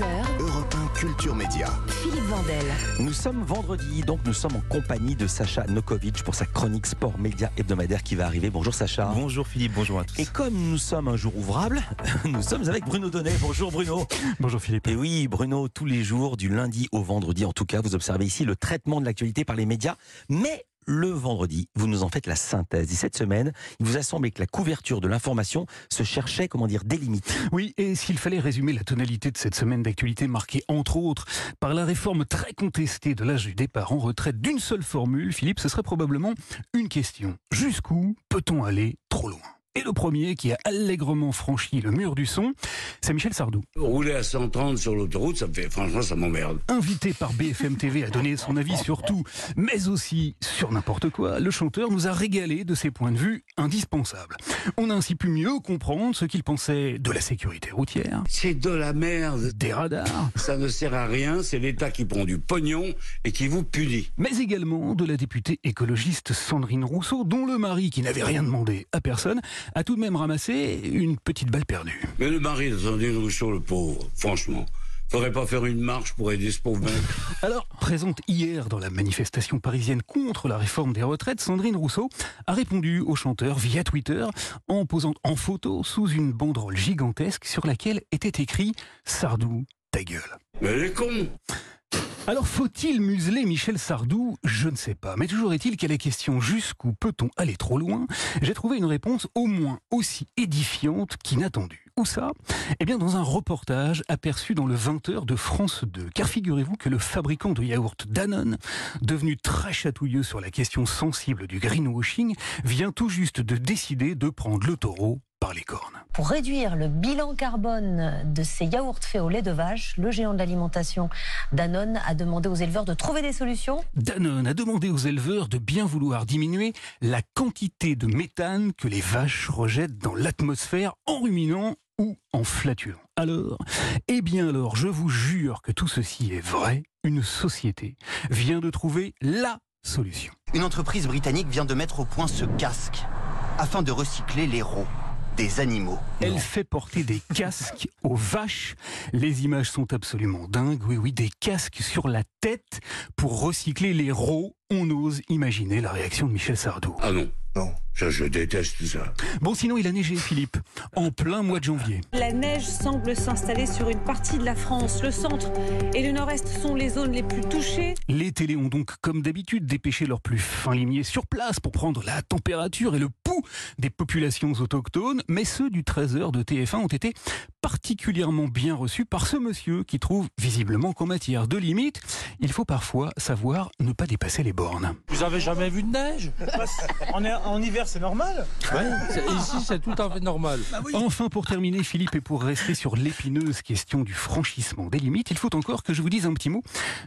11h, Europe 1 Culture Média. Philippe Vandel. Nous sommes vendredi, donc nous sommes en compagnie de Sacha Nokovic pour sa chronique sport média hebdomadaire qui va arriver. Bonjour Sacha. Bonjour Philippe, bonjour à tous. Et comme nous sommes un jour ouvrable, nous sommes avec Bruno Donnet. Bonjour Bruno. Bonjour Philippe. Et oui, Bruno, tous les jours, du lundi au vendredi, en tout cas, vous observez ici le traitement de l'actualité par les médias. Mais le vendredi, vous nous en faites la synthèse. Et cette semaine, il vous a semblé que la couverture de l'information se cherchait, comment dire, des limites. Oui, et s'il fallait résumer la tonalité de cette semaine d'actualité marquée entre autres par la réforme très contestée de l'âge du départ en retraite d'une seule formule, Philippe, ce serait probablement une question. Jusqu'où peut-on aller trop loin? Et le premier qui a allègrement franchi le mur du son, c'est Michel Sardou. Rouler à 130 sur l'autoroute, ça me fait, franchement, ça m'emmerde. Invité par BFM TV à donner son avis sur tout, mais aussi sur n'importe quoi, le chanteur nous a régalé de ses points de vue indispensables. On a ainsi pu mieux comprendre ce qu'il pensait de la sécurité routière, C'est de la merde. des radars, Ça ne sert à rien, c'est l'État qui prend du pognon et qui vous punit. mais également de la députée écologiste Sandrine Rousseau, dont le mari, qui n'avait rien demandé à personne, a tout de même ramassé une petite balle perdue. Mais le mari de Sandrine Rousseau, le pauvre, franchement, faudrait pas faire une marche pour aider ce pauvre mec. Alors, présente hier dans la manifestation parisienne contre la réforme des retraites, Sandrine Rousseau a répondu au chanteur via Twitter en posant en photo sous une banderole gigantesque sur laquelle était écrit Sardou, ta gueule. Mais elle est con. Alors faut-il museler Michel Sardou? Je ne sais pas. Mais toujours est-il qu'à la question jusqu'où peut-on aller trop loin, j'ai trouvé une réponse au moins aussi édifiante qu'inattendue. Où ça? Eh bien dans un reportage aperçu dans le 20h de France 2. Car figurez-vous que le fabricant de yaourt Danone, devenu très chatouilleux sur la question sensible du greenwashing, vient tout juste de décider de prendre le taureau par les cornes. Pour réduire le bilan carbone de ces yaourts faits au lait de vache, le géant de l'alimentation Danone a demandé aux éleveurs de trouver des solutions. Danone a demandé aux éleveurs de bien vouloir diminuer la quantité de méthane que les vaches rejettent dans l'atmosphère en ruminant ou en flatulant. Alors, eh bien alors, je vous jure que tout ceci est vrai. Une société vient de trouver la solution. Une entreprise britannique vient de mettre au point ce casque afin de recycler les rots des animaux. Elle fait porter des casques aux vaches. Les images sont absolument dingues. Oui, oui, des casques sur la tête pour recycler les rots. On ose imaginer la réaction de Michel Sardou. Ah non. Non. Ça, je déteste tout ça. Bon, sinon, il a neigé, Philippe, en plein mois de janvier. La neige semble s'installer sur une partie de la France. Le centre et le nord-est sont les zones les plus touchées. Les télés ont donc, comme d'habitude, dépêché leurs plus fins limiers sur place pour prendre la température et le des populations autochtones, mais ceux du 13h de TF1 ont été particulièrement bien reçus par ce monsieur qui trouve visiblement qu'en matière de limites, il faut parfois savoir ne pas dépasser les bornes. Vous avez jamais vu de neige? En, en hiver, c'est normal? Ici, c'est tout à fait normal. Enfin, pour terminer, Philippe, et pour rester sur l'épineuse question du franchissement des limites, il faut encore que je vous dise un petit mot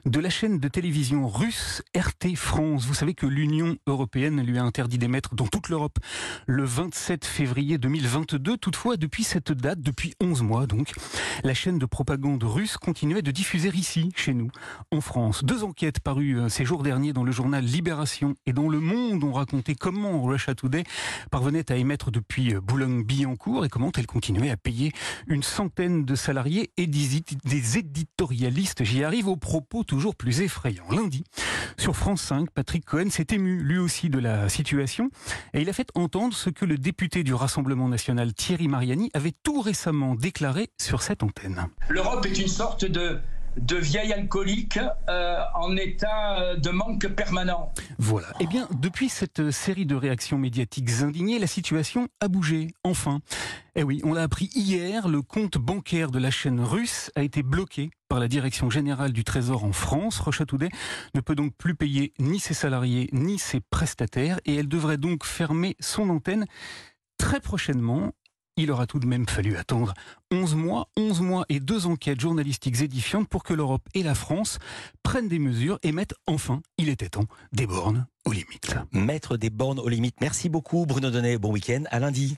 de la chaîne de télévision russe RT France. Vous savez que l'Union européenne lui a interdit d'émettre dans toute l'Europe le 27 février 2022. Toutefois, depuis cette date, depuis 11 mois donc, la chaîne de propagande russe continuait de diffuser ici, chez nous, en France. Deux enquêtes parues euh, ces jours derniers dans le journal Libération et dans Le Monde ont raconté comment Russia Today parvenait à émettre depuis euh, Boulogne-Billancourt et comment elle continuait à payer une centaine de salariés et des, des éditorialistes. J'y arrive aux propos toujours plus effrayants. Lundi, sur France 5, Patrick Cohen s'est ému lui aussi de la situation et il a fait entendre ce que le député du Rassemblement national Thierry Mariani avait tout récemment déclaré sur cette antenne. L'Europe est une sorte de de vieil alcoolique euh, en état de manque permanent. Voilà. Eh bien, depuis cette série de réactions médiatiques indignées, la situation a bougé, enfin. Eh oui, on l'a appris hier, le compte bancaire de la chaîne russe a été bloqué par la Direction générale du Trésor en France. Today ne peut donc plus payer ni ses salariés ni ses prestataires et elle devrait donc fermer son antenne très prochainement il aura tout de même fallu attendre 11 mois, 11 mois et deux enquêtes journalistiques édifiantes pour que l'Europe et la France prennent des mesures et mettent enfin, il était temps, des bornes aux limites. Mettre des bornes aux limites. Merci beaucoup Bruno Donnet. Bon week-end. À lundi.